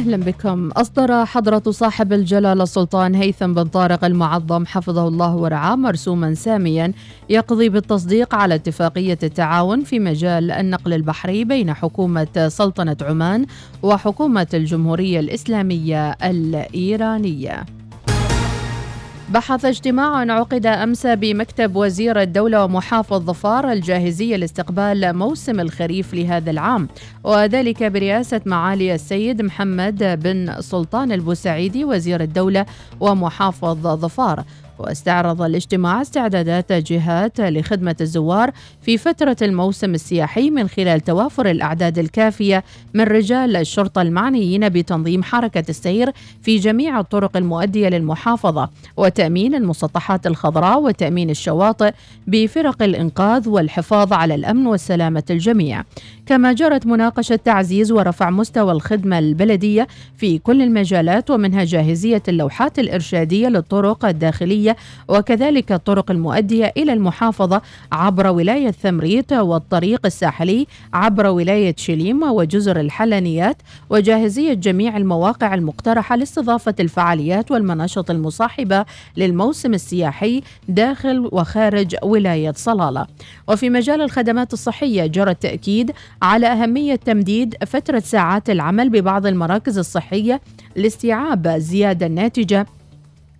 أهلا بكم. أصدر حضرة صاحب الجلالة السلطان هيثم بن طارق المعظم حفظه الله ورعاه مرسوما ساميا يقضي بالتصديق على اتفاقية التعاون في مجال النقل البحري بين حكومة سلطنة عمان وحكومة الجمهورية الإسلامية الإيرانية. بحث اجتماع عقد أمس بمكتب وزير الدولة ومحافظ ظفار الجاهزية لاستقبال موسم الخريف لهذا العام وذلك برئاسة معالي السيد محمد بن سلطان البوسعيدي وزير الدولة ومحافظ ظفار. واستعرض الاجتماع استعدادات جهات لخدمة الزوار في فترة الموسم السياحي من خلال توافر الأعداد الكافية من رجال الشرطة المعنيين بتنظيم حركة السير في جميع الطرق المؤدية للمحافظة وتأمين المسطحات الخضراء وتأمين الشواطئ بفرق الإنقاذ والحفاظ على الأمن والسلامة الجميع. كما جرت مناقشة تعزيز ورفع مستوى الخدمة البلدية في كل المجالات ومنها جاهزية اللوحات الإرشادية للطرق الداخلية وكذلك الطرق المؤدية إلى المحافظة عبر ولاية ثمريت والطريق الساحلي عبر ولاية شليم وجزر الحلانيات وجاهزية جميع المواقع المقترحة لاستضافة الفعاليات والمناشط المصاحبة للموسم السياحي داخل وخارج ولاية صلالة. وفي مجال الخدمات الصحية جرى التأكيد على أهمية تمديد فترة ساعات العمل ببعض المراكز الصحية لاستيعاب الزيادة الناتجة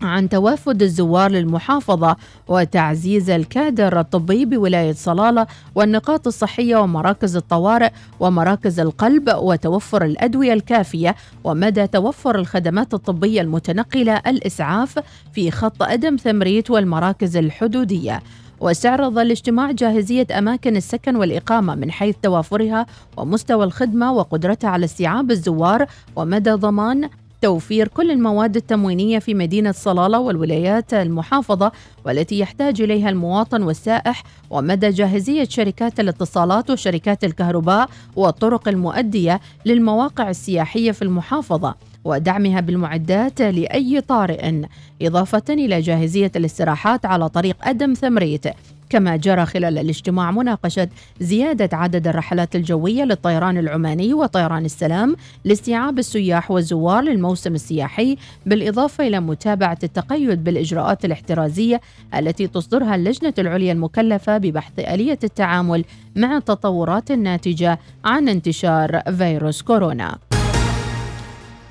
عن توافد الزوار للمحافظة وتعزيز الكادر الطبي بولاية صلالة والنقاط الصحية ومراكز الطوارئ ومراكز القلب وتوفر الأدوية الكافية ومدى توفر الخدمات الطبية المتنقلة الإسعاف في خط أدم ثمريت والمراكز الحدودية. واستعرض الاجتماع جاهزية أماكن السكن والإقامة من حيث توافرها ومستوى الخدمة وقدرتها على استيعاب الزوار ومدى ضمان توفير كل المواد التموينية في مدينة صلالة والولايات المحافظة والتي يحتاج إليها المواطن والسائح ومدى جاهزية شركات الاتصالات وشركات الكهرباء والطرق المؤدية للمواقع السياحية في المحافظة. ودعمها بالمعدات لأي طارئ إضافة إلى جاهزية الاستراحات على طريق أدم ثمريت كما جرى خلال الاجتماع مناقشة زيادة عدد الرحلات الجوية للطيران العماني وطيران السلام لاستيعاب السياح والزوار للموسم السياحي بالإضافة إلى متابعة التقيد بالإجراءات الاحترازية التي تصدرها اللجنة العليا المكلفة ببحث آلية التعامل مع التطورات الناتجة عن انتشار فيروس كورونا.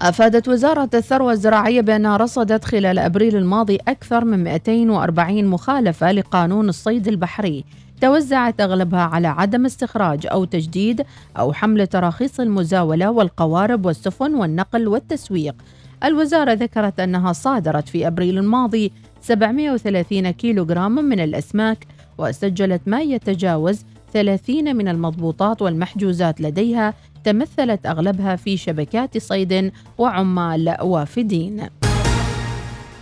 أفادت وزارة الثروة الزراعية بأنها رصدت خلال أبريل الماضي أكثر من 240 مخالفة لقانون الصيد البحري توزعت أغلبها على عدم استخراج أو تجديد أو حمل تراخيص المزاولة والقوارب والسفن والنقل والتسويق. الوزارة ذكرت أنها صادرت في أبريل الماضي 730 كيلوغراما من الأسماك وسجلت ما يتجاوز 30 من المضبوطات والمحجوزات لديها تمثلت أغلبها في شبكات صيد وعمال وافدين.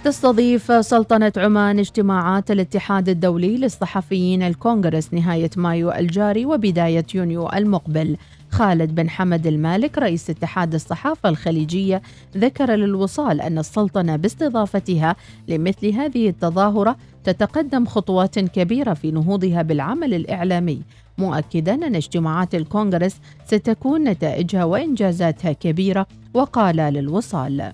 تستضيف سلطنة عمان اجتماعات الاتحاد الدولي للصحفيين الكونغرس نهاية مايو الجاري وبداية يونيو المقبل. خالد بن حمد المالك رئيس اتحاد الصحافة الخليجية ذكر للوصال أن السلطنة باستضافتها لمثل هذه التظاهرة تتقدم خطوات كبيرة في نهوضها بالعمل الإعلامي. مؤكدا أن اجتماعات الكونغرس ستكون نتائجها وإنجازاتها كبيرة وقال للوصال.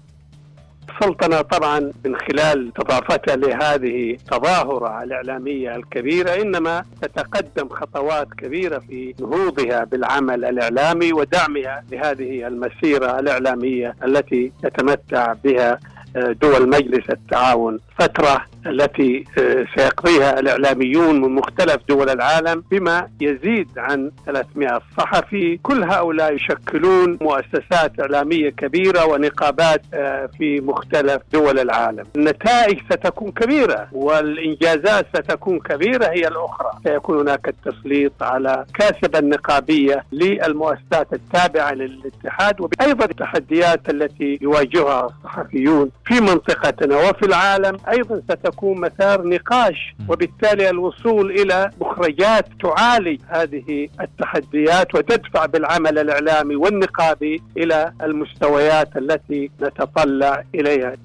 السلطنة طبعا من خلال استضافتها لهذه التظاهرة الإعلامية الكبيرة إنما تتقدم خطوات كبيرة في نهوضها بالعمل الإعلامي ودعمها لهذه المسيرة الإعلامية التي تتمتع بها دول مجلس التعاون. فترة التي آه، سيقضيها الإعلاميون من مختلف دول العالم بما يزيد عن 300 صحفي. كل هؤلاء يشكلون مؤسسات إعلامية كبيرة ونقابات آه، في مختلف دول العالم. النتائج ستكون كبيرة والإنجازات ستكون كبيرة هي الأخرى. سيكون هناك التسليط على كاسب النقابية للمؤسسات التابعة للاتحاد وأيضا التحديات التي يواجهها الصحفيون في منطقتنا وفي العالم. أيضا ستكون مسار نقاش وبالتالي الوصول إلى مخرجات تعالج هذه التحديات وتدفع بالعمل الإعلامي والنقابي إلى المستويات التي نتطلع إليها.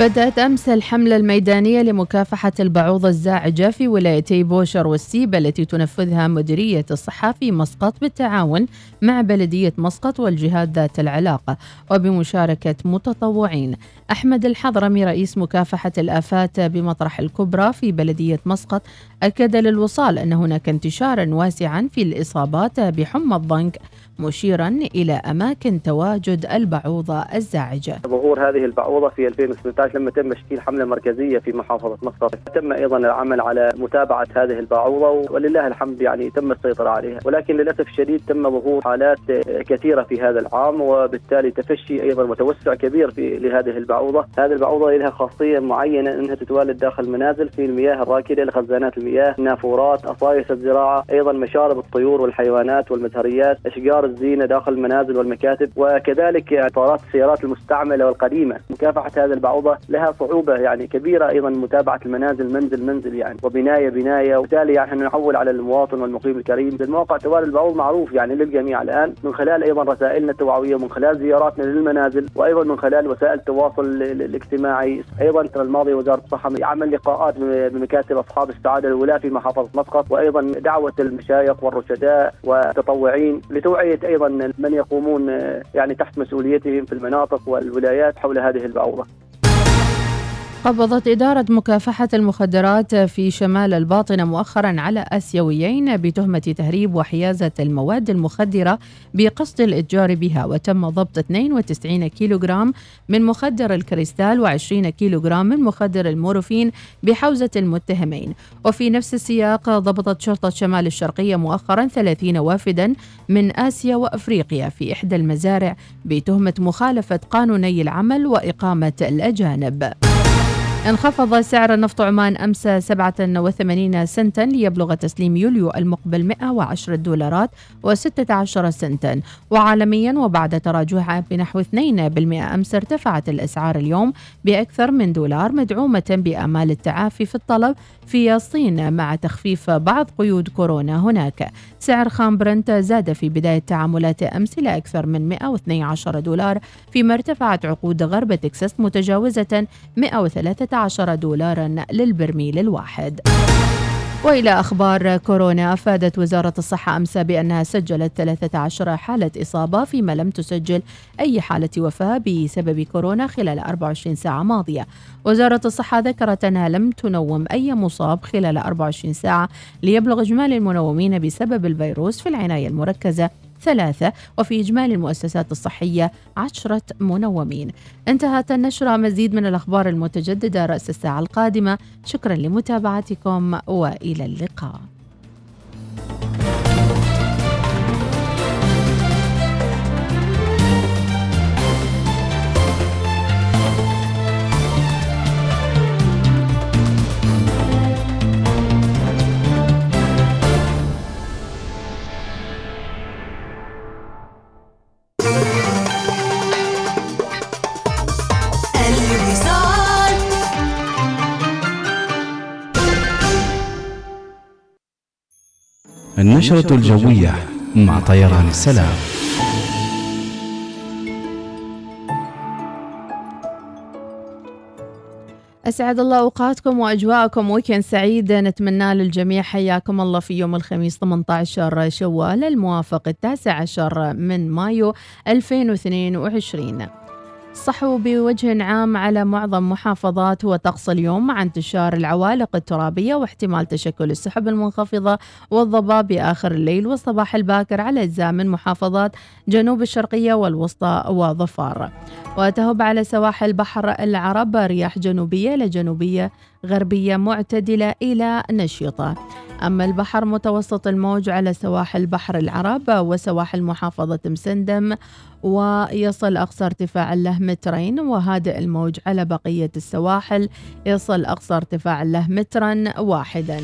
بدأت أمس الحملة الميدانية لمكافحة البعوضة الزاعجة في ولايتي بوشر والسيبة التي تنفذها مديرية الصحة في مسقط بالتعاون مع بلدية مسقط والجهات ذات العلاقة وبمشاركة متطوعين. أحمد الحضرمي رئيس مكافحة الآفات بمطرح الكبرى في بلدية مسقط أكد للوصال أن هناك انتشارا واسعا في الإصابات بحمى الضنك مشيرا إلى أماكن تواجد البعوضة الزاعجة. ظهور هذه البعوضة في 2018 لما تم تشكيل حملة مركزية في محافظة مسقط. تم أيضا العمل على متابعة هذه البعوضة ولله الحمد يعني تم السيطرة عليها. ولكن للأسف الشديد تم ظهور حالات كثيرة في هذا العام وبالتالي تفشي أيضا وتوسع كبير في لهذه البعوضة. هذه البعوضة لها خاصية معينة أنها تتوالد داخل المنازل في المياه الراكدة لخزانات المياه نافورات أصايص الزراعة أيضا مشارب الطيور والحيوانات والمزهريات أشجار الزينة داخل المنازل والمكاتب وكذلك اطارات السيارات المستعملة والقديمة. مكافحة هذه البعوضة لها صعوبة يعني كبيرة أيضا متابعة المنازل منزل منزل يعني وبناية بناية. وبالتالي يعني نحول على المواطن والمقيم الكريم. الموقع توالي البعوض معروف يعني للجميع الآن من خلال أيضا رسائلنا التوعوية ومن خلال زياراتنا للمنازل وأيضا من خلال وسائل التواصل الاجتماعي. أيضا الفترة الماضية وزارة الصحة عمل لقاءات بمكاتب أصحاب السعادة الولاة في محافظة مسقط وأيضا دعوة المشايخ والرشداء والتطوعين لتوعية أيضا من يقومون يعني تحت مسؤوليتهم في المناطق والولايات حول هذه البعوضة. قبضت إدارة مكافحة المخدرات في شمال الباطنة مؤخرا على آسيويين بتهمة تهريب وحيازة المواد المخدرة بقصد الإتجار بها وتم ضبط 92 كيلوغرام من مخدر الكريستال و20 كيلوغرام من مخدر المورفين بحوزة المتهمين. وفي نفس السياق ضبطت شرطة شمال الشرقية مؤخرا 30 وافدا من آسيا وأفريقيا في إحدى المزارع بتهمة مخالفة قانوني العمل وإقامة الأجانب. انخفض سعر النفط عمان أمس 87 سنتا ليبلغ تسليم يوليو المقبل 110 دولارات و16 سنتا. وعالميا وبعد تراجعها بنحو 2% أمس ارتفعت الأسعار اليوم بأكثر من دولار مدعومة بآمال التعافي في الطلب في الصين مع تخفيف بعض قيود كورونا هناك. سعر خام برنت زاد في بداية تعاملات أمس إلى أكثر من 112 دولار فيما ارتفعت عقود غرب تكساس متجاوزة 113 دولارا للبرميل الواحد. وإلى أخبار كورونا أفادت وزارة الصحة أمس بأنها سجلت 13 حالة إصابة فيما لم تسجل أي حالة وفاة بسبب كورونا خلال 24 ساعة ماضية. وزارة الصحة ذكرت أنها لم تنوم أي مصاب خلال 24 ساعة ليبلغ اجمالي المنومين بسبب الفيروس في العناية المركزة ثلاثة وفي إجمالي المؤسسات الصحية عشرة منومين. انتهت النشرة. مزيد من الأخبار المتجددة رأس الساعة القادمة. شكرا لمتابعتكم وإلى اللقاء. النشرة الجوية مع طيران السلام. أسعد الله أوقاتكم وأجواءكم. ويكند سعيد. نتمنى للجميع حياكم الله في يوم الخميس 18 شوال الموافق التاسع عشر من مايو 2022 صحوا بوجه عام على معظم محافظات وطقس اليوم مع انتشار العوالق الترابية واحتمال تشكل السحب المنخفضة والضباب بآخر الليل والصباح الباكر على أجزاء من محافظات جنوب الشرقية والوسطى وظفار. وتهب على سواحل بحر العرب رياح جنوبية لجنوبية غربية معتدلة إلى نشطة أما البحر متوسط الموج على سواحل بحر العرب وسواحل محافظة مسندم ويصل أقصى ارتفاع له مترين وهادئ الموج على بقية السواحل يصل أقصى ارتفاع له مترا واحدا.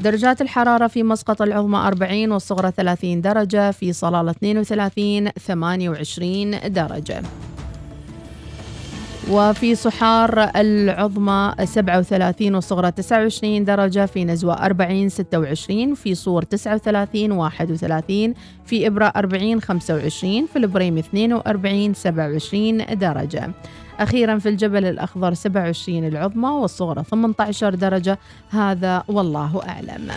درجات الحرارة في مسقط العظمى 40 والصغرى 30 درجة في صلالة 32 28 درجة. وفي صحار العظمى 37 والصغرى 29 درجة في نزوة 40 26 في صور 39 31 في إبرة 40 25 في البريم 42 27 درجة. أخيرا في الجبل الأخضر 27 العظمى والصغرى 18 درجة. هذا والله أعلم.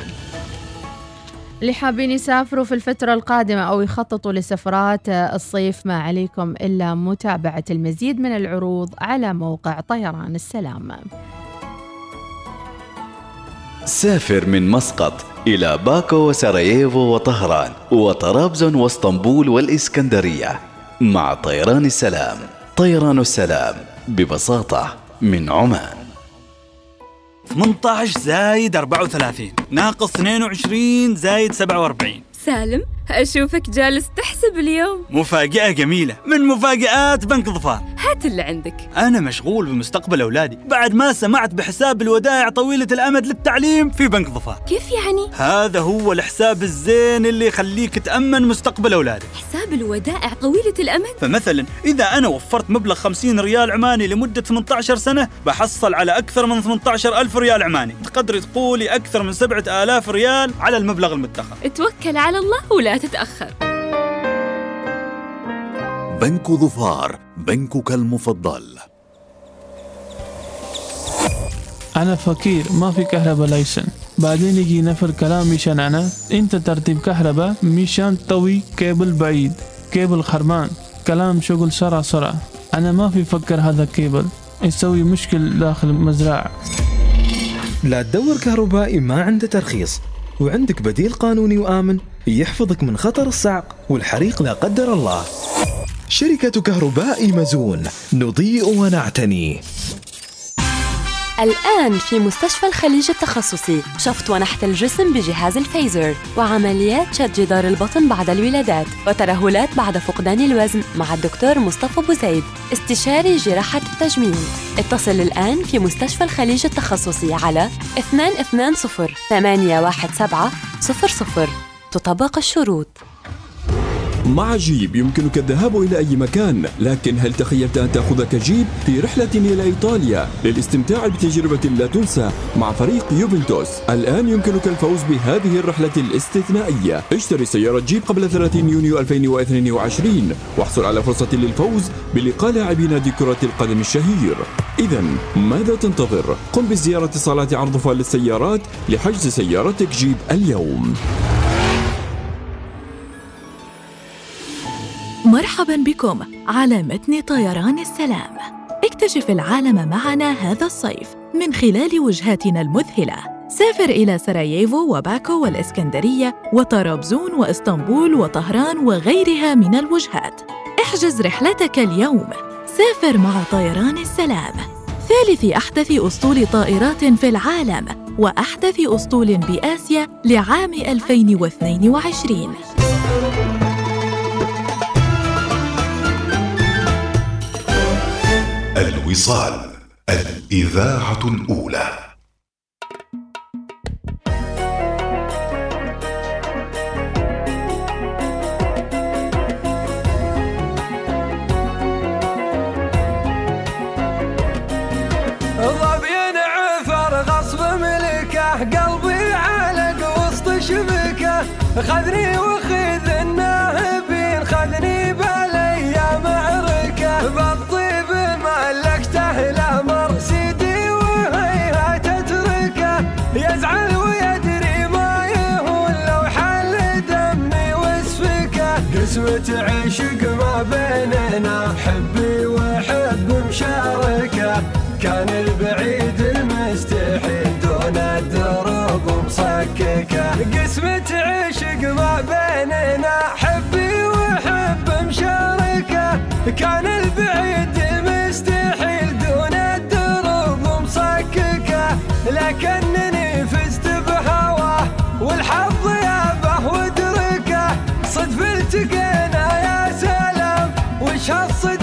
اللي حابين يسافروا في الفترة القادمة أو يخططوا لسفرات الصيف ما عليكم إلا متابعة المزيد من العروض على موقع طيران السلام. سافر من مسقط إلى باكو وسراييفو وطهران وطرابزون واسطنبول والإسكندرية مع طيران السلام. طيران السلام ببساطة من عمان. 18 زايد 34 ناقص 22 زايد 47 سالم أشوفك جالس تحسب اليوم. مفاجأة جميلة من مفاجآت بنك ظفار. هات اللي عندك. أنا مشغول بمستقبل أولادي. بعد ما سمعت بحساب الودائع طويلة الأمد للتعليم في بنك ظفار. كيف يعني؟ هذا هو الحساب الزين اللي يخليك تأمن مستقبل أولادك. حساب الودائع طويلة الأمد؟ فمثلا إذا أنا وفرت مبلغ 50 ريال عماني لمدة 18 سنة بحصل على أكثر من 18 ألف ريال عماني. تقدري تقولي أكثر من 7000 ريال على المبلغ المدخر. توكل على الله ولا تتأخر. بنك ظفار بنكك المفضل. أنا فقير ما في كهرباء license بعدين يجي نفر كلام مشان أنا. أنت ترتيب كهرباء مشان طوي كيبل بعيد. كيبل خربان كلام شغل سرعة سرعة أنا ما في فكر هذا كيبل. يسوي مشكل داخل المزرعة. لا تدور كهربائي ما عنده ترخيص. وعندك بديل قانوني وآمن يحفظك من خطر الصعق والحريق لا قدر الله. شركة كهرباء مزون نضيء ونعتني. الآن في مستشفى الخليج التخصصي. شفط ونحت الجسم بجهاز الفيزر وعمليات شد جدار البطن بعد الولادات وترهلات بعد فقدان الوزن مع الدكتور مصطفى بوزيد استشاري جراحة التجميل. اتصل الآن في مستشفى الخليج التخصصي على 220 817 00 تطبق الشروط. مع جيب يمكنك الذهاب إلى أي مكان لكن هل تخيلت أن تأخذك جيب في رحلة إلى إيطاليا؟ للاستمتاع بتجربة لا تنسى مع فريق يوفنتوس. الآن يمكنك الفوز بهذه الرحلة الاستثنائية. اشتري سيارة جيب قبل 30 يونيو 2022 واحصل على فرصة للفوز بلقاء لاعبي نادي كرة القدم الشهير. إذا ماذا تنتظر؟ قم بزيارة صالات عرض للسيارات لحجز سيارتك جيب اليوم. مرحبا بكم. على متن طيران السلام. اكتشف العالم معنا هذا الصيف من خلال وجهاتنا المذهلة. سافر إلى سراييفو وباكو والإسكندرية وطرابزون وإسطنبول وطهران وغيرها من الوجهات. احجز رحلتك اليوم. سافر مع طيران السلام. ثالث أحدث أسطول طائرات في العالم وأحدث أسطول بآسيا لعام 2022 الوصال الإذاعة الأولى. ظبي عفر بيننا حبي وحب مشاركة. كان البعيد المستحيل دون الدروب مصككه قسمة عشق ما بيننا حبي وحب مشاركة. كان البعيد مستحيل دون الدروب مصككه لكنني فزت بهواه والحظ يابه وادركه. صدف يا 掐碎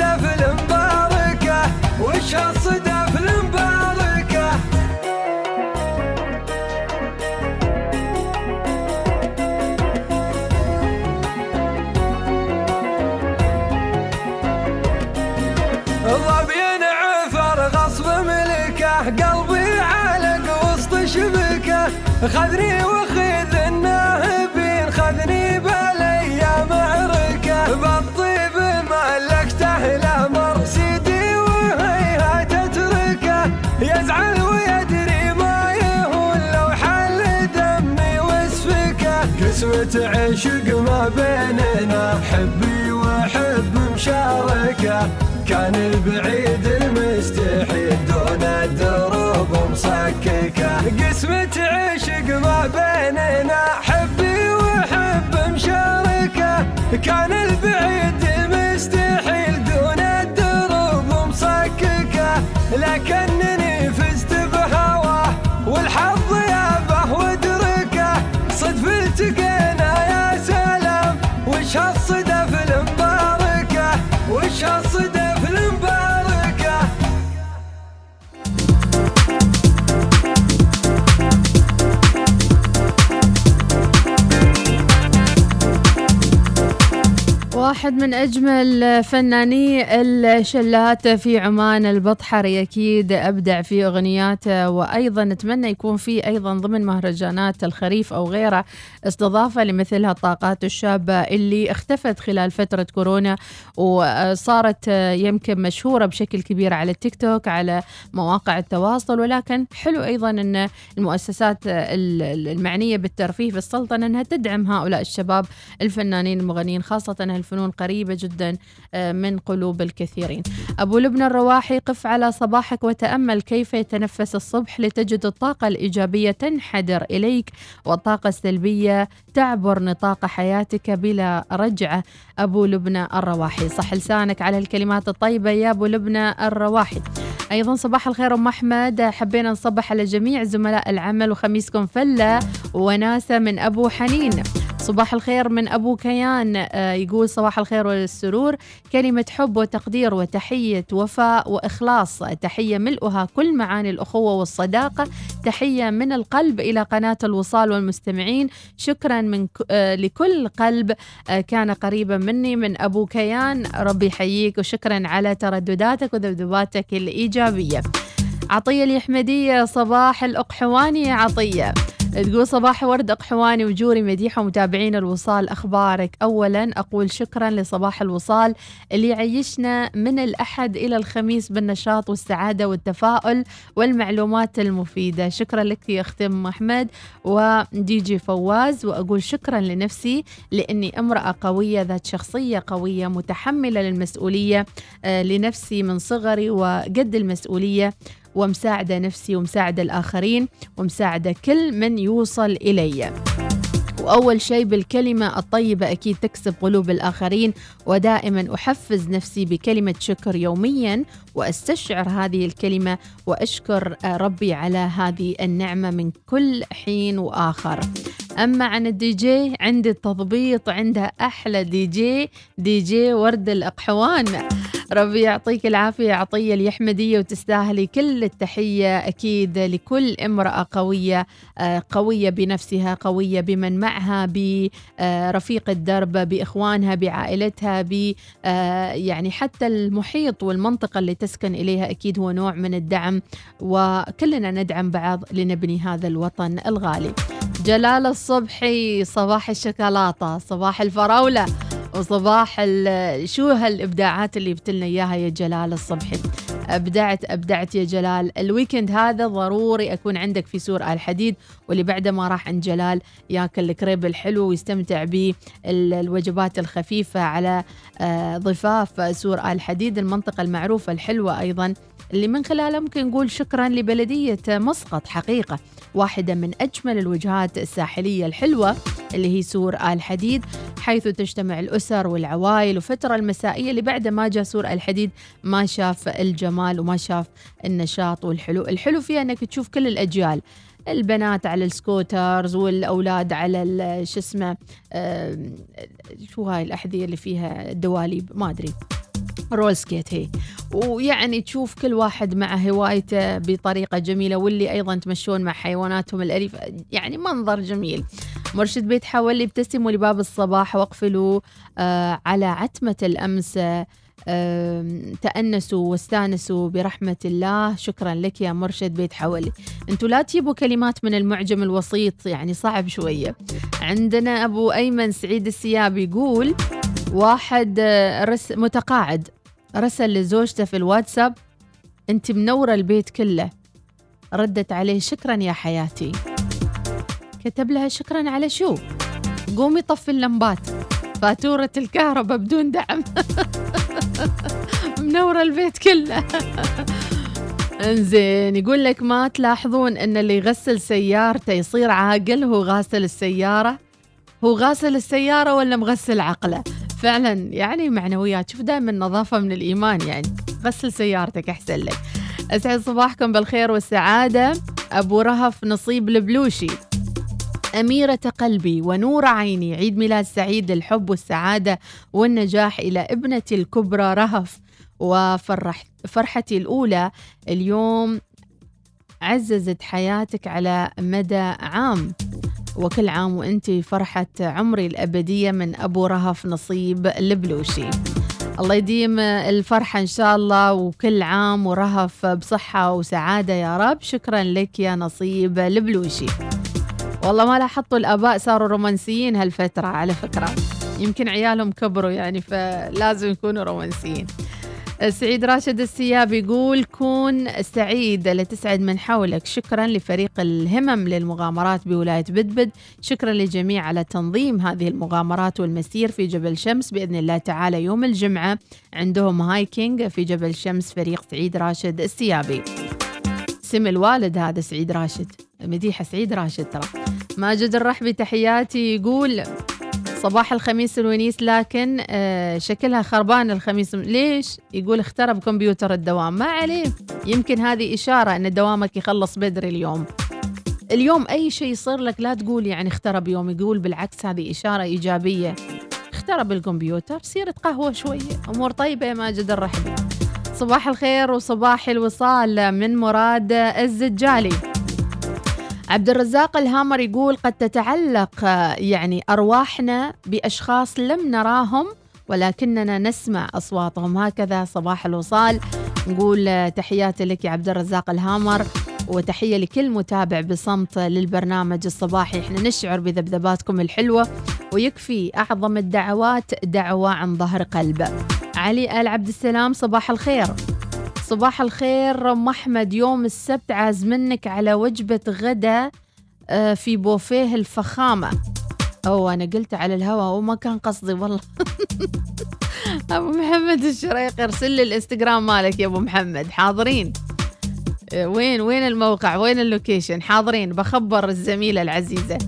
عشق ما بيننا حبي وحب مشاركة. كان البعيد المستحيل دون الدروب مصككة قسمة عشق ما بيننا حبي وحب مشاركة. كان البعيد المستحيل دون الدروب مصككة لكنني 恰似。واحد من أجمل فناني الشلات في عمان البطحري أكيد أبدع في أغنياته وأيضا نتمنى يكون في أيضا ضمن مهرجانات الخريف أو غيره استضافة لمثل هالطاقات الشابة اللي اختفت خلال فترة كورونا وصارت يمكن مشهورة بشكل كبير على التيك توك على مواقع التواصل. ولكن حلو أيضا أن المؤسسات المعنية بالترفيه في السلطنة أنها تدعم هؤلاء الشباب الفنانين المغنيين خاصة الفنون قريبة جدا من قلوب الكثيرين. أبو لبنى الرواحي قف على صباحك وتأمل كيف يتنفس الصبح لتجد الطاقة الإيجابية تنحدر إليك والطاقة السلبية تعبر نطاق حياتك بلا رجعة. أبو لبنى الرواحي صح لسانك على الكلمات الطيبة يا أبو لبنى الرواحي. أيضا صباح الخير أم أحمد حبينا نصبح على جميع زملاء العمل وخميسكم فلة وناسة من أبو حنين. صباح الخير من أبو كيان آه، يقول صباح الخير والسرور. كلمة حب وتقدير وتحية وفاء وإخلاص تحية ملؤها كل معاني الأخوة والصداقة تحية من القلب إلى قناة الوصال والمستمعين. شكرا من آه، لكل قلب آه، كان قريبا مني من أبو كيان. ربي يحييك وشكرا على تردداتك وذبذباتك الإيجابية. عطية اليحمدية صباح الأقحواني يا عطية. تقول صباح ورد أقحواني وجوري مديحة ومتابعين الوصال أخبارك. أولا أقول شكرا لصباح الوصال اللي يعيشنا من الأحد إلى الخميس بالنشاط والسعادة والتفاؤل والمعلومات المفيدة. شكرا لك يا أختي أم أحمد ودي جي فواز وأقول شكرا لنفسي لأني امرأة قوية ذات شخصية قوية متحملة للمسؤولية آه، لنفسي من صغري وقد المسؤولية ومساعدة نفسي ومساعدة الآخرين ومساعدة كل من يوصل إلي. وأول شيء بالكلمة الطيبة أكيد تكسب قلوب الآخرين ودائما أحفز نفسي بكلمة شكر يوميا وأستشعر هذه الكلمة وأشكر ربي على هذه النعمة من كل حين وآخر. أما عن الدي جي عندي التضبيط عندها أحلى DJ DJ ورد الأقحوان. ربي يعطيك العافية عطية اليحمدية وتستاهلي كل التحية أكيد لكل امرأة قوية آه، قوية بنفسها قوية بمن معها برفيق الدرب بإخوانها بعائلتها ب آه، يعني حتى المحيط والمنطقة اللي تسكن إليها أكيد هو نوع من الدعم. وكلنا ندعم بعض لنبني هذا الوطن الغالي. جلال الصبحي صباح الشوكولاتة صباح الفراولة. وصباح شو هالإبداعات اللي جبت لنا إياها يا جلال الصبحي ابدعت أبدعت يا جلال. ال weekend هذا ضروري أكون عندك في سور آل حديد. واللي بعده ما راح عند جلال ياكل الكريب الحلو ويستمتع بالوجبات الخفيفة على آه، ضفاف سور آل حديد المنطقة المعروفة الحلوة أيضا اللي من خلالها ممكن نقول شكرا لبلدية مسقط حقيقة واحدة من أجمل الوجهات الساحلية الحلوة اللي هي سور آل حديد حيث تجتمع الأسر والعوائل وفترة المسائية اللي بعد ما جاء سور آل حديد ما شاف الجمال وما شاف النشاط والحلو الحلو فيها أنك تشوف كل الأجيال. البنات على ال scooters والأولاد على شو اسمه شو هاي الأحذية اللي فيها دواليب ما أدري. roller skate هي. ويعني تشوف كل واحد مع هوايته بطريقة جميلة واللي أيضا تمشون مع حيواناتهم الأليفة يعني منظر جميل. مرشد بيت حولي ابتسموا لباب الصباح واقفلوا آه على عتمة الأمس. تأنسوا واستانسوا برحمة الله. شكرا لك يا مرشد بيت حولي. أنتوا لا تجيبوا كلمات من المعجم الوسيط يعني صعب شوية. عندنا أبو أيمن سعيد السياب يقول واحد آه، رس متقاعد رسل لزوجته في الواتساب أنت منورة البيت كله. ردت عليه شكرا يا حياتي. كتب لها شكرا على شو؟ قومي طفي اللمبات. فاتورة الكهرباء بدون دعم. منورة البيت كله. انزين يقول لك ما تلاحظون إن اللي يغسل سيارته يصير عاقل؟ هو غاسل السيارة؟ هو غاسل السيارة ولا مغسل عقله؟ فعلا يعني معنويات. شوف دائما النظافة من الإيمان يعني غسل سيارتك أحسن لك. أسعد صباحكم بالخير والسعادة. أبو رهف نصيب البلوشي. أميرة قلبي ونور عيني. عيد ميلاد سعيد للحب والسعادة والنجاح إلى ابنتي الكبرى رهف. وفرح فرحتي الأولى اليوم عززت حياتك على مدى عام. وكل عام وأنت فرحة عمري الأبدية من أبو رهف نصيب البلوشي. الله يديم الفرحة إن شاء الله وكل عام ورهف بصحة وسعادة يا رب. شكرا لك يا نصيب البلوشي. والله ما لاحظتوا الآباء صاروا رومانسيين هالفترة على فكرة. يمكن عيالهم كبروا يعني فلازم يكونوا رومانسيين. سعيد راشد السياب يقول كون سعيد لتسعد من حولك. شكرا لفريق الهمم للمغامرات بولاية بدبد. شكرا للجميع على تنظيم هذه المغامرات والمسير في جبل شمس. بإذن الله تعالى يوم الجمعة عندهم هايكينج في جبل شمس فريق سعيد راشد السيابي. سم الوالد هذا سعيد راشد. مديحة سعيد راشد ترى. ماجد الرحبي تحياتي يقول صباح الخميس الونيس لكن آه شكلها خربان الخميس. ليش؟ يقول اخترب كمبيوتر الدوام. ما عليه يمكن هذه إشارة أن دوامك يخلص بدري اليوم. اليوم أي شيء يصير لك لا تقول يعني اخترب يوم يقول بالعكس هذه إشارة إيجابية. اخترب الكمبيوتر سير تقهوى شوية. أمور طيبة يا ماجد الرحبي. صباح الخير وصباح الوصال من مراد الزجالي. عبد الرزاق الهامر يقول قد تتعلق يعني أرواحنا بأشخاص لم نراهم ولكننا نسمع أصواتهم. هكذا صباح الوصال. نقول تحياتي لك يا عبد الرزاق الهامر وتحية لكل متابع بصمت للبرنامج الصباحي. إحنا نشعر بذبذباتكم الحلوة ويكفي أعظم الدعوات دعوة عن ظهر قلب. علي آل عبد السلام صباح الخير. صباح الخير ام أحمد. يوم السبت عازمنك على وجبة غدا آه، في بوفيه الفخامة. أو أنا قلت على الهواء وما كان قصدي والله. أبو محمد الشريق ارسل لي الإنستغرام مالك يا أبو محمد. حاضرين؟ آه، وين وين الموقع؟ وين ال location؟ حاضرين. بخبر الزميلة العزيزة.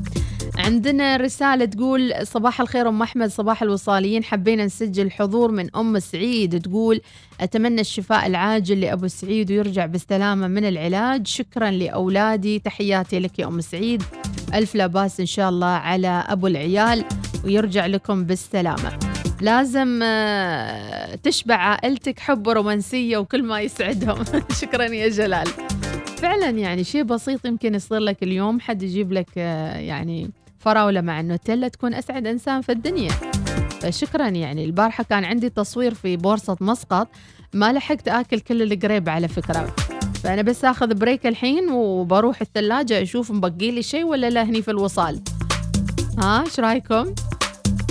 عندنا رسالة تقول صباح الخير أم أحمد صباح الوصاليين. حبينا نسجل حضور من أم سعيد تقول أتمنى الشفاء العاجل لأبو سعيد ويرجع بالسلامة من العلاج. شكرا لأولادي. تحياتي لك يا أم سعيد. ألف لا باس إن شاء الله على أبو العيال ويرجع لكم بالسلامة. لازم آه، تشبع عائلتك حب ورومانسية وكل ما يسعدهم. شكرا يا جلال. فعلا يعني شيء بسيط يمكن يصير لك اليوم. حد يجيب لك آه، يعني فراولة مع النوتيلا تكون أسعد إنسان في الدنيا. فشكرا يعني. البارحة كان عندي تصوير في بورصة مسقط ما لحقت آكل كل الكريب على فكرة. فأنا بس آخذ break الحين وبروح الثلاجة أشوف مبقي لي شيء ولا لا هني في الوصال. ها إيش رأيكم؟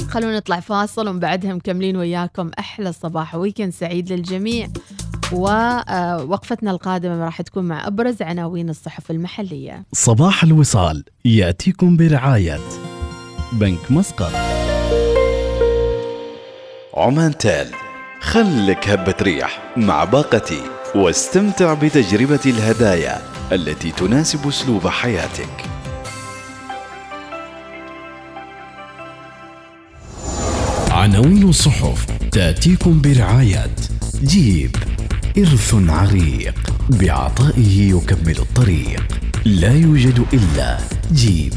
خلونا نطلع فاصل ومن بعدها مكملين وياكم. أحلى صباح weekend سعيد للجميع. ووقفتنا القادمة راح تكون مع أبرز عناوين الصحف المحلية. صباح الوصال يأتيكم برعاية بنك مسقط. عمان تال خلك هبة ريح مع باقتي واستمتع بتجربة الهدايا التي تناسب أسلوب حياتك. عناوين الصحف تأتيكم برعاية جيب. إرث عريق بعطائه يكمل الطريق. لا يوجد إلا جيب.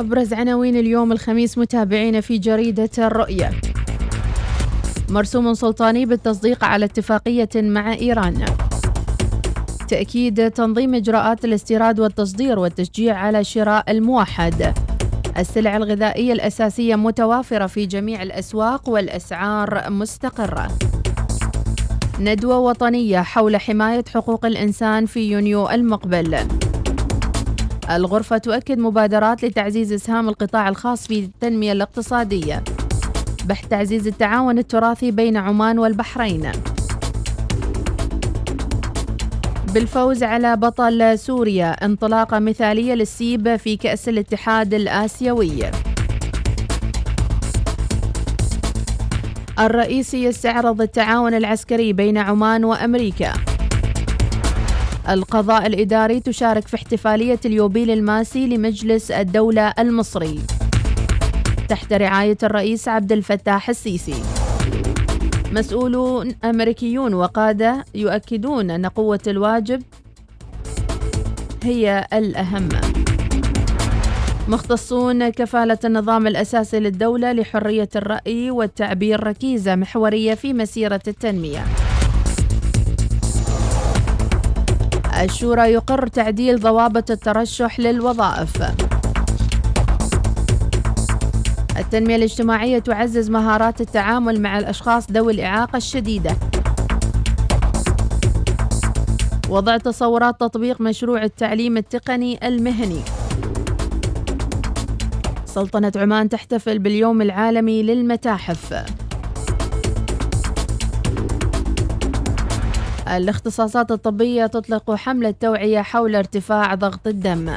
أبرز عناوين اليوم الخميس متابعين في جريدة الرؤية. مرسوم سلطاني بالتصديق على اتفاقية مع إيران. تأكيد تنظيم إجراءات الاستيراد والتصدير والتشجيع على شراء الموحد. السلع الغذائية الأساسية متوافرة في جميع الأسواق والأسعار مستقرة. ندوة وطنية حول حماية حقوق الإنسان في يونيو المقبل. الغرفة تؤكد مبادرات لتعزيز إسهام القطاع الخاص في التنمية الاقتصادية بحث تعزيز التعاون التراثي بين عمان والبحرين. بالفوز على بطل سوريا انطلاقة مثالية للسيب في كأس الاتحاد الآسيوي. الرئيس يستعرض التعاون العسكري بين عمان وأمريكا. القضاء الإداري تشارك في احتفالية اليوبيل الماسي لمجلس الدولة المصري. تحت رعاية الرئيس عبد الفتاح السيسي. مسؤولون أمريكيون وقادة يؤكدون أن قوة الواجب هي الأهم. مختصون كفالة النظام الأساسي للدولة لحرية الرأي والتعبير ركيزة محورية في مسيرة التنمية. الشورى يقر تعديل ضوابط الترشح للوظائف. التنمية الاجتماعية تعزز مهارات التعامل مع الأشخاص ذوي الإعاقة الشديدة. وضع تصورات تطبيق مشروع التعليم التقني المهني. سلطنة عمان تحتفل باليوم العالمي للمتاحف. الاختصاصات الطبية تطلق حملة توعية حول ارتفاع ضغط الدم.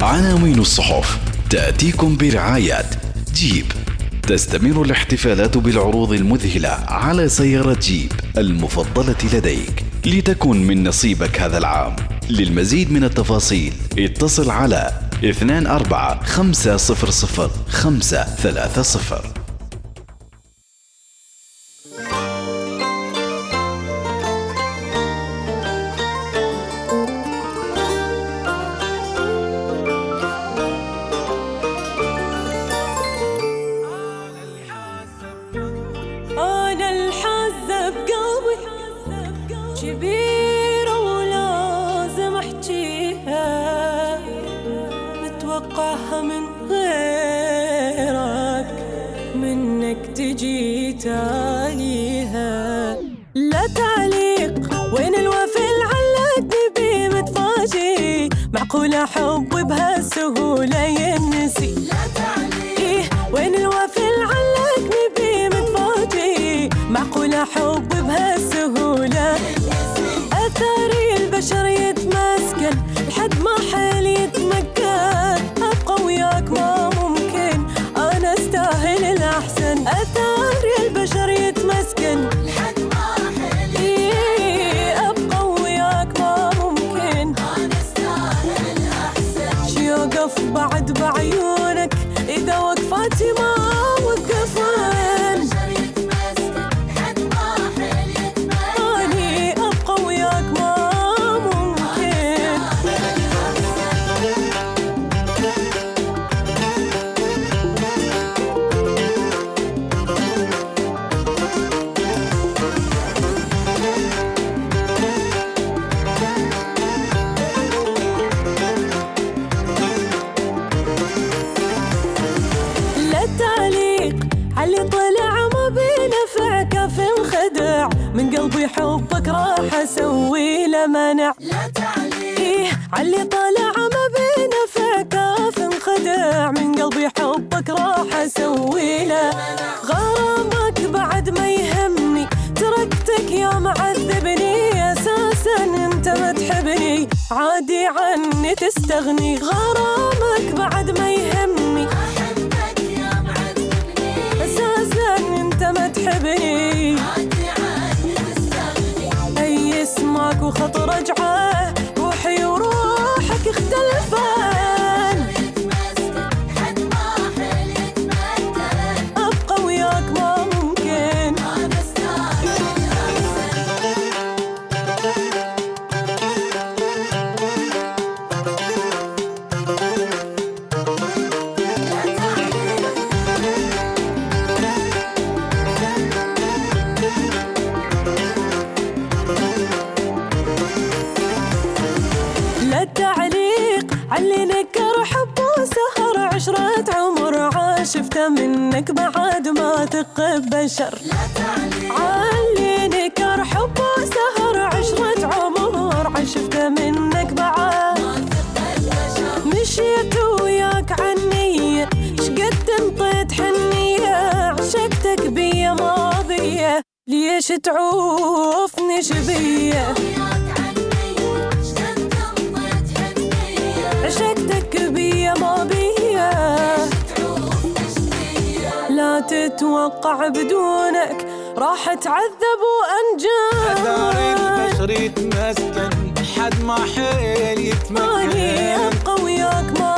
عناوين الصحف تأتيكم برعاية جيب. تستمر الاحتفالات بالعروض المذهلة على سيارة جيب المفضلة لديك. لتكن من نصيبك هذا العام. للمزيد من التفاصيل اتصل على 24 500 530 عادي عني تستغني. غرامك بعد ما يهمني. أساسا أنت ما تحبني. أي اسمك وخط رجعه روحي وروحك اختلفان عشقتك بيا تعوفني شبيه. عشقتك بيا ما بيا. لا تتوقع بدونك راح أتعذب اثار وانجان البشر يتمسكن حد ما حيل ماني يتمكن أبقى وياك ما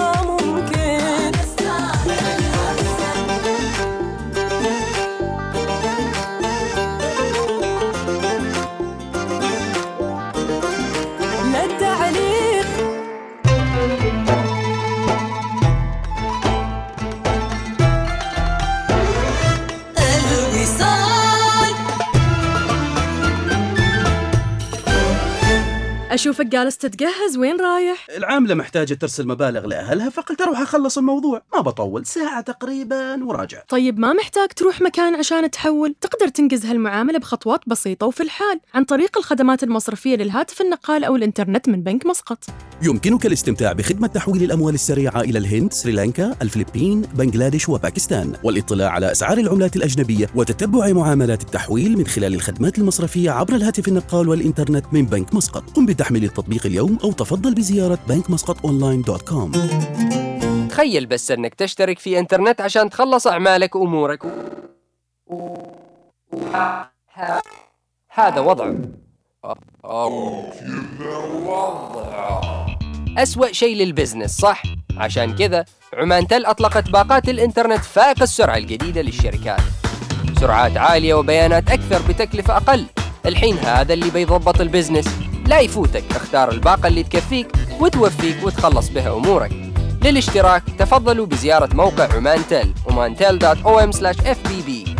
أشوفك جالس تتجهز وين رايح؟ العاملة محتاجة ترسل مبالغ لأهلها فقلت أروح أخلص الموضوع. ما بطول ساعة تقريبا وراجع. طيب ما محتاج تروح مكان عشان تحول؟ تقدر تنجز هالمعاملة بخطوات بسيطة وفي الحال. عن طريق الخدمات المصرفية للهاتف النقال أو الإنترنت من بنك مسقط. يمكنك الاستمتاع بخدمة تحويل الأموال السريعة إلى الهند، سريلانكا، الفلبين، بنغلاديش وباكستان. والاطلاع على أسعار العملات الأجنبية وتتبع معاملات التحويل من خلال الخدمات المصرفية عبر الهاتف النقال والإنترنت من بنك مسقط. قم بتحميل التطبيق اليوم أو تفضل بزيارة بنك مسقط دوت كوم تخيل بس إنك تشترك في إنترنت عشان تخلص أعمالك وأمورك. هذا وضع. أسوأ شيء لل business صح؟ عشان كذا عمان تل أطلقت باقات الإنترنت فائق السرعة الجديدة للشركات. سرعات عالية وبيانات أكثر بتكلفة أقل. الحين هذا اللي بيضبط ال business. لا يفوتك اختار الباقة اللي تكفيك وتوفيك وتخلص بها أمورك. للاشتراك تفضلوا بزيارة موقع عمان تل omantel.om/fbb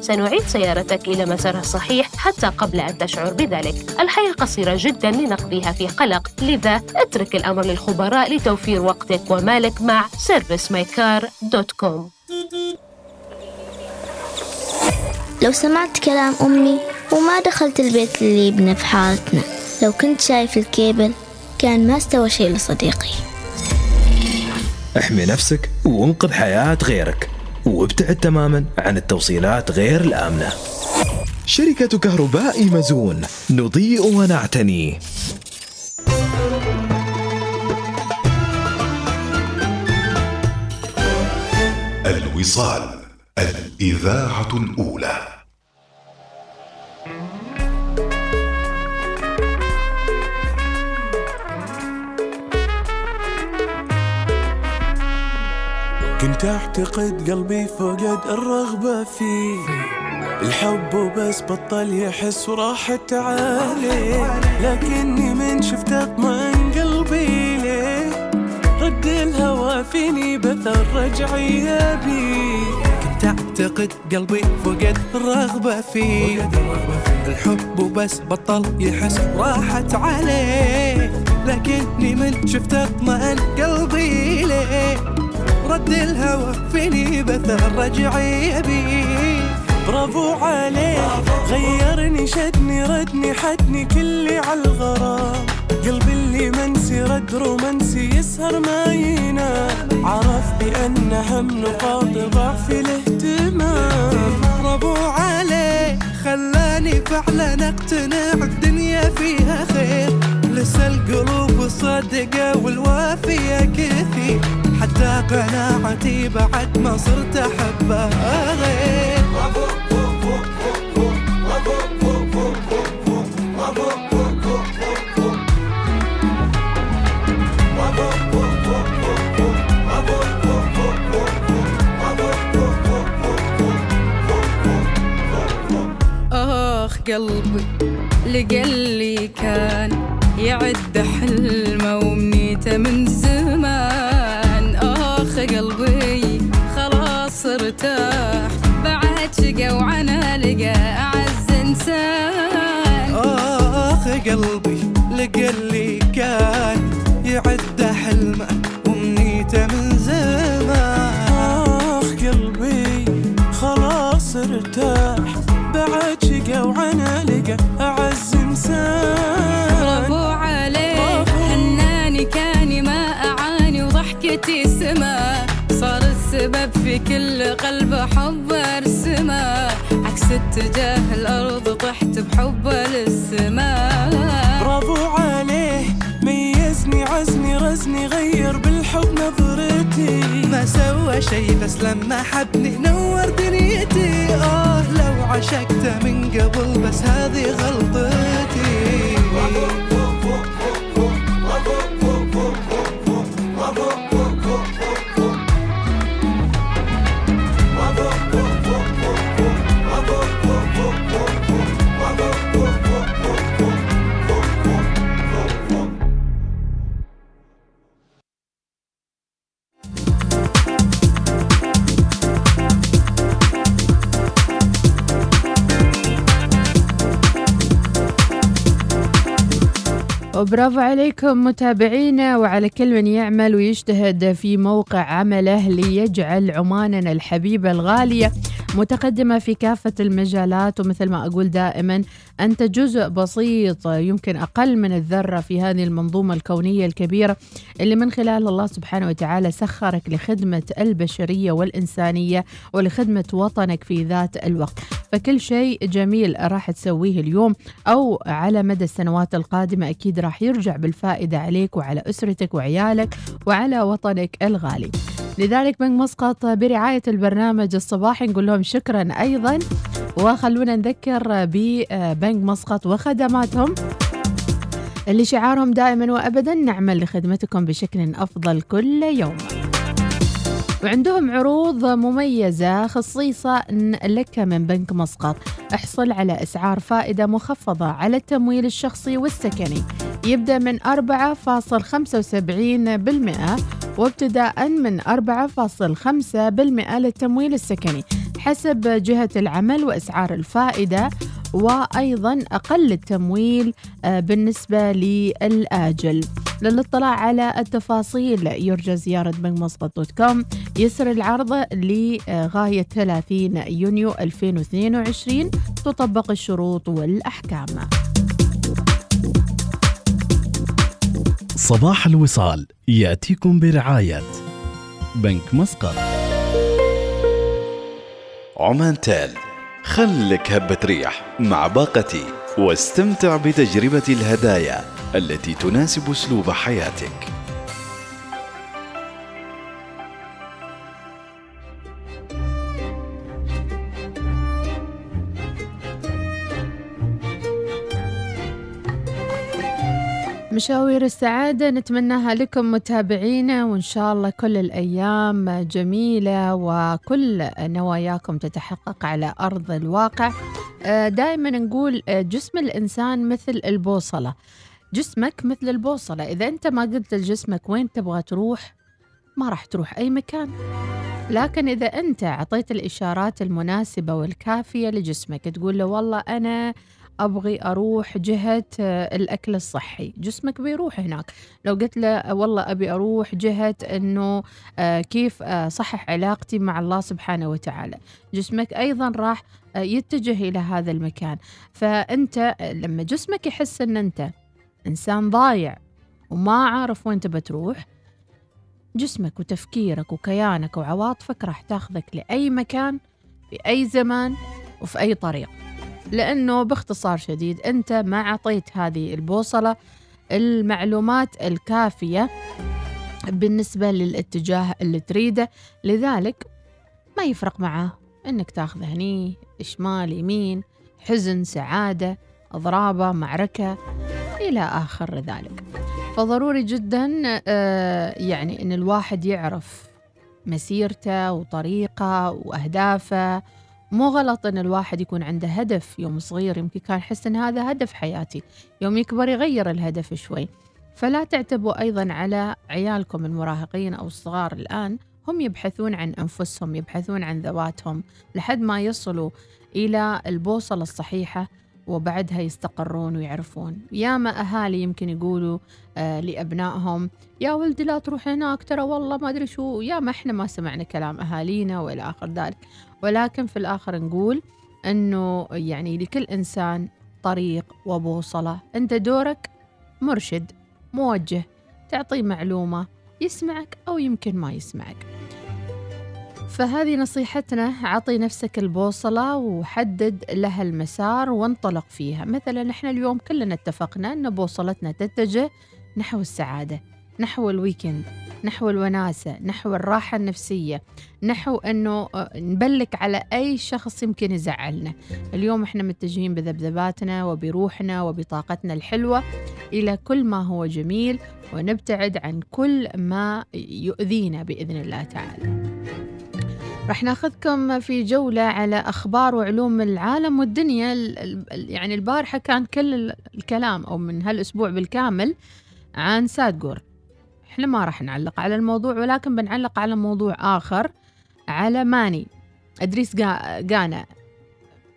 سنعيد سيارتك إلى مسارها الصحيح حتى قبل أن تشعر بذلك. الحياة قصيرة جدا لنقضيها في قلق. لذا اترك الأمر للخبراء لتوفير وقتك ومالك مع servicemycar.com لو سمعت كلام أمي وما دخلت البيت اللي يبنى في حارتنا لو كنت شايف الكيبل كان ما استوى شيء لصديقي. احمي نفسك وانقذ حياة غيرك. وابتعد تماما عن التوصيلات غير الآمنة. شركة كهرباء مزون نضيء ونعتني. الوصال الإذاعة الأولى. كنت أعتقد قلبي فقد الرغبة فيه. الحب وبس بطل يحس وراحت عليه لكني من شفت أطمئن قلبي ليه؟ رد الهوى فيني بثر رجعي بيه كنت أعتقد قلبي فقد الرغبة فيه. الحب وبس بطل يحس وراحت عليه لكني من شفت أطمئن قلبي رد الهوى فيني بثر رجعي بيه برافو عليه غيرني شدني ردني حدني كلي على الغرام قلبي اللي منسي رد رومانسي يسهر ما ينام. عرف بأن هم نقاط ضعفي الاهتمام. برافو عليه خلاني فعلا أقتنع الدنيا فيها خير. لسه القلوب الصادقة والوافية كثير. حتى قناعتي بعد ما صرت أحبها غير. قلبي لقلي كان يعد حلمه ومنيته من زمان. آخ قلبي خلاص ارتاح. بعد شقى وعنا لقى أعز إنسان. آخ قلبي لقلي كان يعد حلمه ومنيته من زمان. آخ قلبي خلاص ارتاح. سما صار السبب في كل قلب حب ارسمه عكس اتجاه الأرض طحت بحبه للسماء برافو عليه ميزني عزني رزني غير بالحب نظرتي. ما سوى شي بس لما حبني نور دنيتي. آه لو عشقته من قبل بس هذه غلطتي وبرافو عليكم متابعينا وعلى كل من يعمل ويجتهد في موقع عمله ليجعل عماننا الحبيبة الغالية متقدمة في كافة المجالات ومثل ما أقول دائما أنت جزء بسيط يمكن أقل من الذرة في هذه المنظومة الكونية الكبيرة اللي من خلال الله سبحانه وتعالى سخرك لخدمة البشرية والإنسانية ولخدمة وطنك في ذات الوقت. فكل شيء جميل راح تسويه اليوم أو على مدى السنوات القادمة أكيد راح يرجع بالفائدة عليك وعلى أسرتك وعيالك وعلى وطنك الغالي. لذلك بنك مسقط برعاية البرنامج الصباحي نقول لهم شكرا أيضا. وخلونا نذكر ببنك مسقط وخدماتهم. اللي شعارهم دائما وأبدا نعمل لخدمتكم بشكل أفضل كل يوم. وعندهم عروض مميزة خصيصة لك من بنك مسقط. احصل على أسعار فائدة مخفضة على التمويل الشخصي والسكني. يبدأ من 4.75% وابتداء من 4.5% للتمويل السكني. حسب جهة العمل وأسعار الفائدة وأيضا أقل التمويل آه، بالنسبة للآجل. للاطلاع على التفاصيل يرجى زيارة بنك مسقط دوت كوم. يسر العرض لغاية 30 يونيو 2022 تطبق الشروط والأحكام. صباح الوصال. يأتيكم برعاية بنك مسقط. عمان تال خلك هبة ريح مع باقتي واستمتع بتجربة الهدايا التي تناسب أسلوب حياتك. مشاوير السعادة نتمناها لكم متابعينا وإن شاء الله كل الأيام جميلة وكل نواياكم تتحقق على أرض الواقع. دائما نقول آه، جسم الإنسان مثل البوصلة. جسمك مثل البوصلة. إذا أنت ما قلت لجسمك وين تبغى تروح ما راح تروح أي مكان. لكن إذا أنت أعطيت الإشارات المناسبة والكافية لجسمك تقول له والله أنا أبغي أروح جهة آه، الأكل الصحي. جسمك بيروح هناك. لو قلت له والله أبي أروح جهة أنه آه، كيف آه، صحح علاقتي مع الله سبحانه وتعالى. جسمك أيضا راح يتجه إلى هذا المكان. فأنت لما جسمك يحس أن أنت إنسان ضايع وما عارف وين تبى تروح جسمك وتفكيرك وكيانك وعواطفك راح تاخذك لأي مكان في أي زمان وفي أي طريق. لأنه باختصار شديد أنت ما أعطيت هذه البوصلة المعلومات الكافية بالنسبة للاتجاه اللي تريده. لذلك ما يفرق معه أنك تاخذ هني شمال يمين حزن سعادة أضرابة معركة إلى آخر ذلك. فضروري جدا آه، يعني أن الواحد يعرف مسيرته وطريقه وأهدافه مو غلط إن الواحد يكون عنده هدف يوم صغير يمكن كان يحس إن هذا هدف حياتي. يوم يكبر يغير الهدف شوي. فلا تعتبوا أيضا على عيالكم المراهقين أو الصغار الآن هم يبحثون عن أنفسهم يبحثون عن ذواتهم لحد ما يصلوا إلى البوصلة الصحيحة. وبعدها يستقرون ويعرفون. ياما أهالي يمكن يقولوا آه لأبنائهم يا ولدي لا تروح هناك ترى والله ما أدري شو. ياما إحنا ما سمعنا كلام أهالينا وإلى آخر ذلك. ولكن في الآخر نقول أنه يعني لكل إنسان طريق وبوصلة. أنت دورك مرشد موجه تعطيه معلومة يسمعك أو يمكن ما يسمعك. فهذه نصيحتنا عطي نفسك البوصلة وحدد لها المسار وانطلق فيها. مثلا إحنا اليوم كلنا اتفقنا أن بوصلتنا تتجه نحو السعادة نحو الويكند نحو الوناسة نحو الراحة النفسية نحو أنه آه، نبلك على أي شخص يمكن يزعلنا. اليوم إحنا متجهين بذبذباتنا وبروحنا وبطاقتنا الحلوة إلى كل ما هو جميل ونبتعد عن كل ما يؤذينا بإذن الله تعالى. راح ناخذكم في جولة على أخبار وعلوم العالم والدنيا. ال- ال- يعني البارحة كان كل ال- الكلام أو من هالأسبوع بالكامل عن سادقور إحنا ما راح نعلق على الموضوع ولكن بنعلق على موضوع آخر على ماني. إدريس جانا.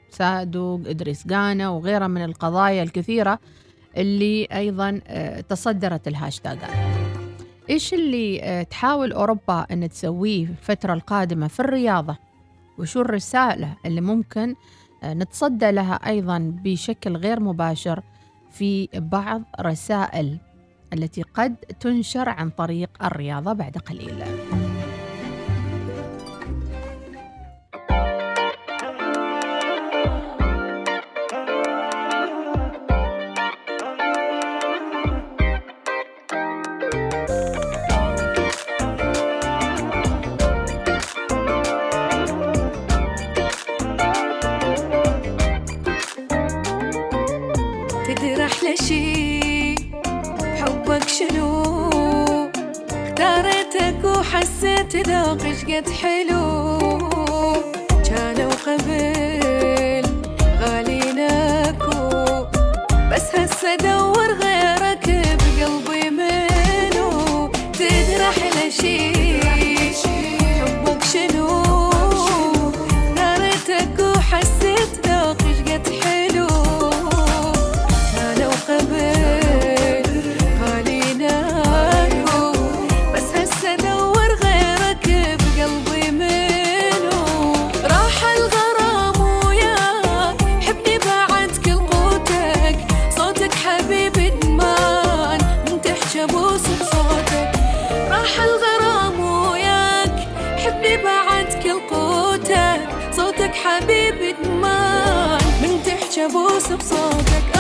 سادوق إدريس جانا وغيرها من القضايا الكثيرة اللي أيضا آه، تصدرت الهاشتاجات إيش اللي آه، تحاول أوروبا أن تسويه في الفترة القادمة في الرياضة؟ وشو الرسالة اللي ممكن آه، نتصدى لها أيضا بشكل غير مباشر في بعض رسائل التي قد تنشر عن طريق الرياضة بعد قليل؟ ذوقك قد حلو. كانوا قبل غاليناكو بس هسه دور غيرك ابوس بصوتك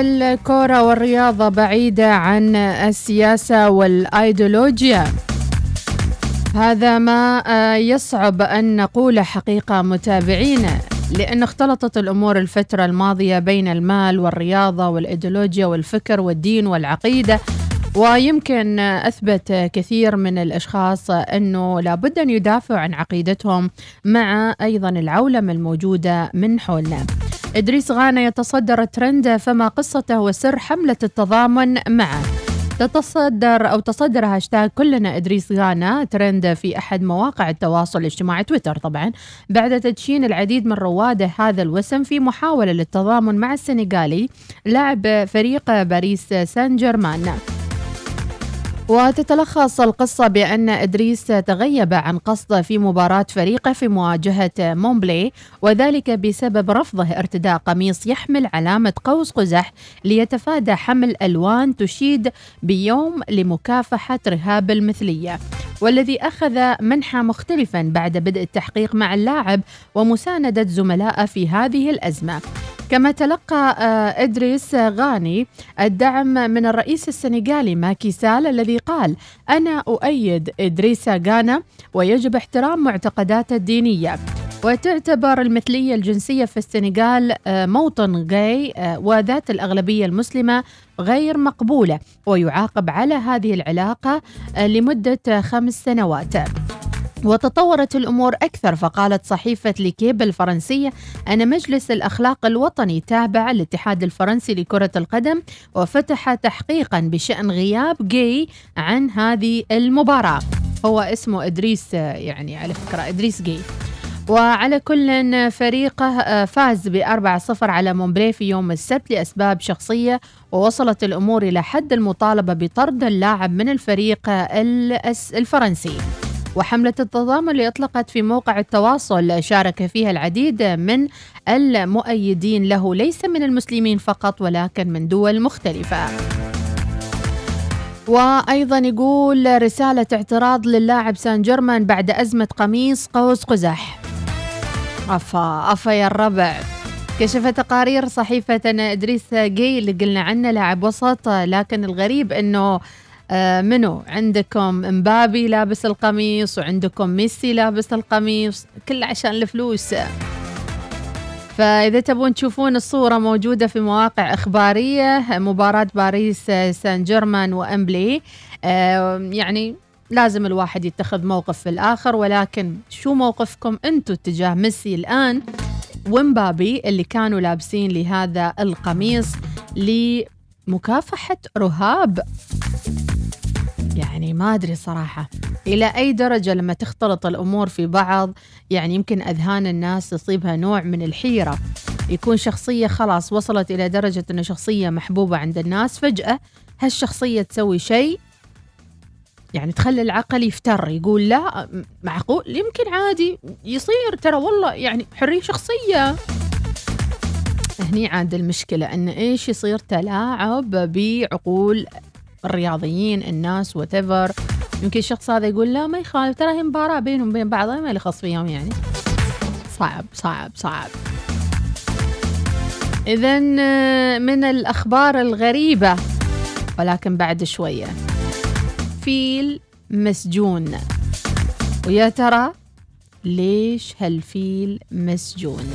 الكرة والرياضة بعيدة عن السياسة والأيديولوجيا؟ هذا ما آه، يصعب أن نقول حقيقة متابعينا لأن اختلطت الأمور الفترة الماضية بين المال والرياضة والإيديولوجيا والفكر والدين والعقيدة ويمكن أثبت كثير من الأشخاص أنه لابد أن يدافعوا عن عقيدتهم مع أيضا العولمة الموجودة من حولنا إدريس غانا يتصدر الترند فما قصته وسر حملة التضامن معه. تتصدر أو تصدر هاشتاج كلنا إدريس غانا ترند في أحد مواقع التواصل الاجتماعي تويتر طبعا بعد تدشين العديد من رواد هذا الوسم في محاولة للتضامن مع السنغالي لاعب فريق باريس سان جيرمان. وتتلخص القصة بأن إدريس تغيب عن قصده في مباراة فريقه في مواجهة مومبلي وذلك بسبب رفضه ارتداء قميص يحمل علامة قوس قزح ليتفادى حمل ألوان تشيد بيوم لمكافحة رهاب المثلية. والذي أخذ منحى مختلفا بعد بدء التحقيق مع اللاعب ومساندة زملائه في هذه الأزمة. كما تلقى آه، إدريس غاني الدعم من الرئيس السنغالي ماكي سال الذي قال أنا أؤيد إدريس غانا ويجب احترام معتقداته الدينية. وتعتبر المثلية الجنسية في السنغال آه، موطن غاي آه، وذات الأغلبية المسلمة غير مقبولة ويعاقب على هذه العلاقة لمدة خمس سنوات. وتطورت الأمور أكثر فقالت صحيفة ليكيب الفرنسية أن مجلس الأخلاق الوطني تابع الاتحاد الفرنسي لكرة القدم وفتح تحقيقا بشأن غياب جاي عن هذه المباراة. هو اسمه إدريس يعني على فكرة إدريس جاي. وعلى كل فريقه آه، فاز بأربعة صفر على مومبلي في يوم السبت لأسباب شخصية ووصلت الأمور إلى حد المطالبة بطرد اللاعب من الفريق الفرنسي. وحملة التضامن اللي أطلقت في موقع التواصل شارك فيها العديد من المؤيدين. له ليس من المسلمين فقط ولكن من دول مختلفة. وأيضا يقول رسالة اعتراض للاعب سان جيرمان بعد أزمة قميص قوس قزح. أفا أفا يا الربع كشف تقارير صحيفة إدريس جي اللي قلنا عنه لاعب وسط لكن الغريب أنه منو؟ عندكم مبابي لابس القميص وعندكم ميسي لابس القميص كله عشان الفلوس. فإذا تبون تشوفون الصورة موجودة في مواقع إخبارية مباراة باريس سان جيرمان وأمبلي. آه، يعني لازم الواحد يتخذ موقف في الآخر ولكن شو موقفكم أنتم تجاه ميسي الآن ومبابي اللي كانوا لابسين لهذا القميص لمكافحة رهاب؟ يعني ما أدري صراحة. إلى أي درجة لما تختلط الأمور في بعض يعني يمكن أذهان الناس تصيبها نوع من الحيرة. يكون شخصية خلاص وصلت إلى درجة أنه شخصية محبوبة عند الناس فجأة هالشخصية تسوي شيء يعني تخلي العقل يفتر يقول لا معقول؟ يمكن عادي يصير ترى والله يعني حرية شخصية. هني عاد المشكلة أن إيش يصير؟ تلاعب بعقول الرياضيين الناس وتفر يمكن الشخص هذا يقول لا ما يخالف. ترى هي مباراة بينهم وبين بعض ما اللي خص فيهم يعني. صعب صعب صعب. إذا من الأخبار الغريبة ولكن بعد شوية. فيل مسجون. ويا ترى ليش هالفيل مسجون؟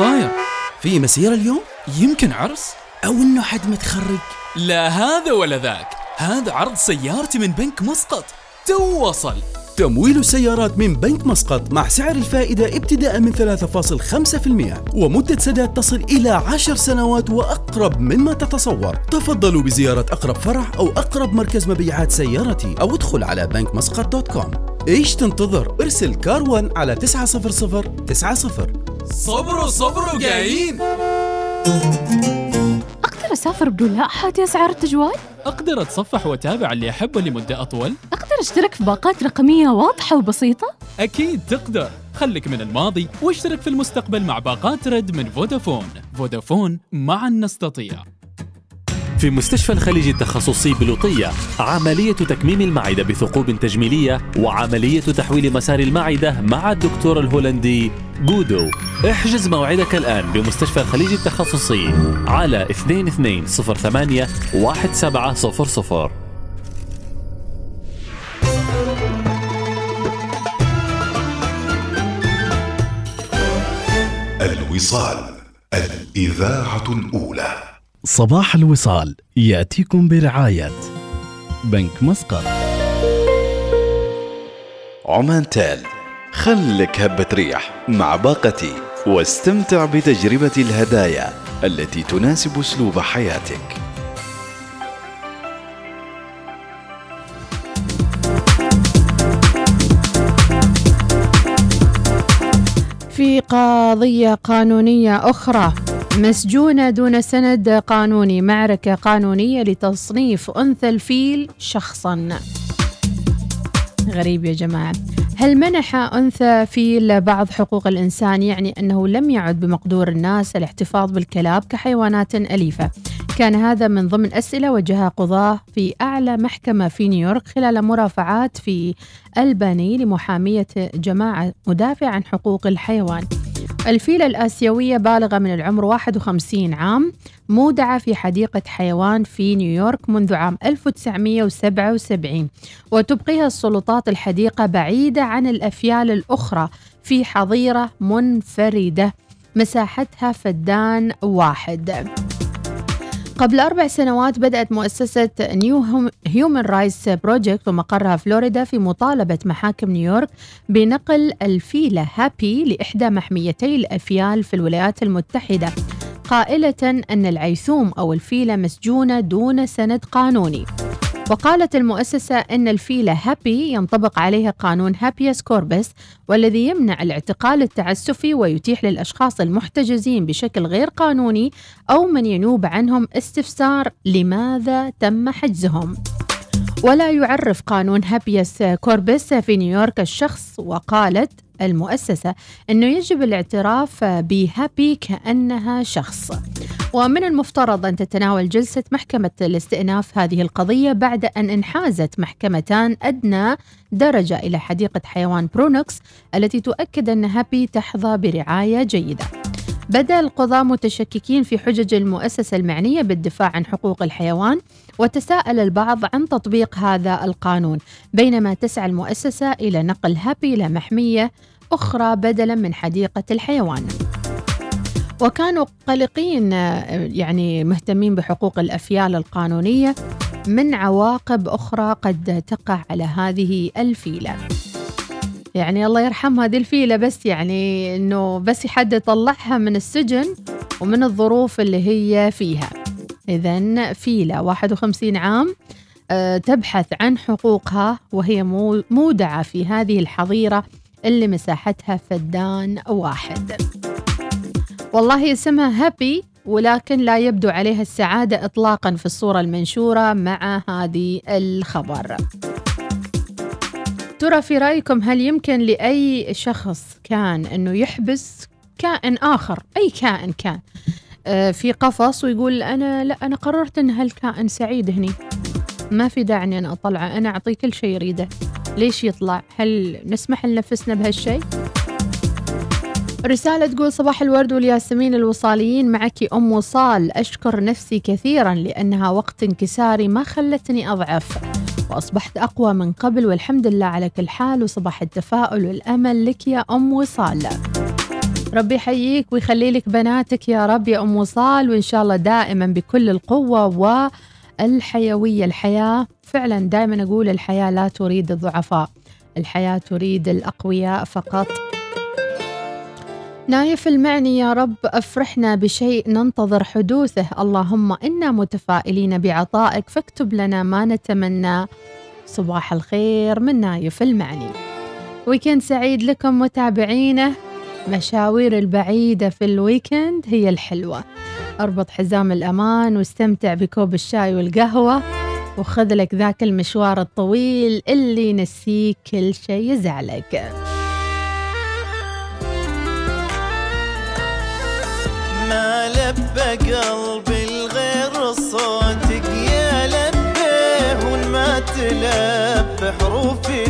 صاير؟ في مسيرة اليوم؟ يمكن عرس؟ أو إنه حد متخرج لا هذا ولا ذاك هذا عرض سيارتي من بنك مسقط تو وصل تمويل السيارات من بنك مسقط مع سعر الفائدة ابتداء من 3.5% ومدة سداد تصل إلى 10 سنوات وأقرب مما تتصور تفضلوا بزيارة أقرب فرع أو أقرب مركز مبيعات سيارتي أو ادخل على بنك مسقط دوت كوم إيش تنتظر؟ ارسل car 1 على 90090 صبروا صبروا جايين أقدر أسافر بدون لا أحد أسعار التجوال؟ أقدر أتصفح وأتابع اللي أحبه لمدة أطول؟ أقدر أشترك في باقات رقمية واضحة وبسيطة؟ أكيد تقدر خلك من الماضي واشترك في المستقبل مع باقات رد من فودافون فودافون معا نستطيع في مستشفى الخليج التخصصي بلوطية عملية تكميم المعدة بثقوب تجميلية وعملية تحويل مسار المعدة مع الدكتور الهولندي جودو. احجز موعدك الآن بمستشفى الخليج التخصصي على 2208 1700 الوصال الإذاعة الأولى. صباح الوصال يأتيكم برعاية بنك مسقط. عمان تال خلك هبة ريح مع باقتي واستمتع بتجربة الهدايا التي تناسب أسلوب حياتك. في قضية قانونية أخرى مسجونة دون سند قانوني معركة قانونية لتصنيف أنثى الفيل شخصا. غريب يا جماعة. هل منح أنثى فيل بعض حقوق الإنسان؟ يعني أنه لم يعد بمقدور الناس الاحتفاظ بالكلاب كحيوانات أليفة. كان هذا من ضمن أسئلة وجهها قضاة في أعلى محكمة في نيويورك خلال مرافعات في ألباني لمحامية جماعة مدافع عن حقوق الحيوان. الفيلة الآسيوية بالغة من العمر 51 عام مودعة في حديقة حيوان في نيويورك منذ عام 1977 وتبقيها السلطات الحديقة بعيدة عن الأفيال الأخرى في حظيرة منفردة. مساحتها فدان واحد. قبل أربع سنوات بدأت مؤسسة Nonhuman Rights Project ومقرها فلوريدا في مطالبة محاكم نيويورك بنقل الفيلة هابي لإحدى محميتي الأفيال في الولايات المتحدة قائلة أن العيثوم أو الفيلة مسجونة دون سند قانوني. وقالت المؤسسة أن الفيلة هابي ينطبق عليها قانون habeas corpus والذي يمنع الاعتقال التعسفي ويتيح للأشخاص المحتجزين بشكل غير قانوني أو من ينوب عنهم استفسار لماذا تم حجزهم. ولا يعرف قانون habeas corpus في نيويورك الشخص وقالت المؤسسة أنه يجب الاعتراف بهابي كأنها شخص. ومن المفترض أن تتناول جلسة محكمة الاستئناف هذه القضية بعد أن انحازت محكمتان أدنى درجة إلى حديقة حيوان برونوكس التي تؤكد أن هابي تحظى برعاية جيدة. بدا القضاة متشككين في حجج المؤسسة المعنية بالدفاع عن حقوق الحيوان وتساءل البعض عن تطبيق هذا القانون بينما تسعى المؤسسة إلى نقل هابي إلى محمية أخرى بدلا من حديقة الحيوان. وكانوا قلقين يعني مهتمين بحقوق الأفيال القانونية. من عواقب أخرى قد تقع على هذه الفيلة. يعني الله يرحم هذه الفيلة بس يعني إنه بس حد يطلعها من السجن ومن الظروف اللي هي فيها. إذا فيلة 51 عام أه تبحث عن حقوقها وهي مودعة في هذه الحظيرة اللي مساحتها فدان واحد. والله اسمها هابي ولكن لا يبدو عليها السعادة إطلاقا في الصورة المنشورة مع هذه الخبر. ترى في رأيكم هل يمكن لأي شخص كان أنه يحبس كائن آخر؟ أي كائن كان؟ في قفص ويقول أنا لا أنا قررت أن هالكائن سعيد هني. ما في داعي أن أطلعه أنا أعطيه كل شيء يريده. ليش يطلع؟ هل نسمح لنفسنا بهالشيء؟ رسالة تقول صباح الورد والياسمين الوصاليين معك أم وصال. أشكر نفسي كثيرا لأنها وقت انكساري ما خلتني أضعف وأصبحت أقوى من قبل والحمد لله على كل حال وصباح التفاؤل والأمل لك يا أم وصال. ربي يحييك ويخلي لك بناتك يا رب يا أم وصال وإن شاء الله دائما بكل القوة والحيوية. الحياة فعلا دائما أقول الحياة لا تريد الضعفاء الحياة تريد الأقوياء فقط. نايف المعني يا رب أفرحنا بشيء ننتظر حدوثه. اللهم إنا متفائلين بعطائك فاكتب لنا ما نتمنى. صباح الخير من نايف المعني. weekend سعيد لكم متابعينه. مشاوير البعيدة في ال weekend هي الحلوة. أربط حزام الأمان واستمتع بكوب الشاي والقهوة. وخذ لك ذاك المشوار الطويل اللي نسيك كل شيء يزعلك. قلبي الغير صوتك يا لبه ما تلف حروفي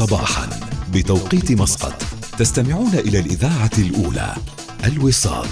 صباحا بتوقيت مسقط. تستمعون إلى الإذاعة الأولى الوصال.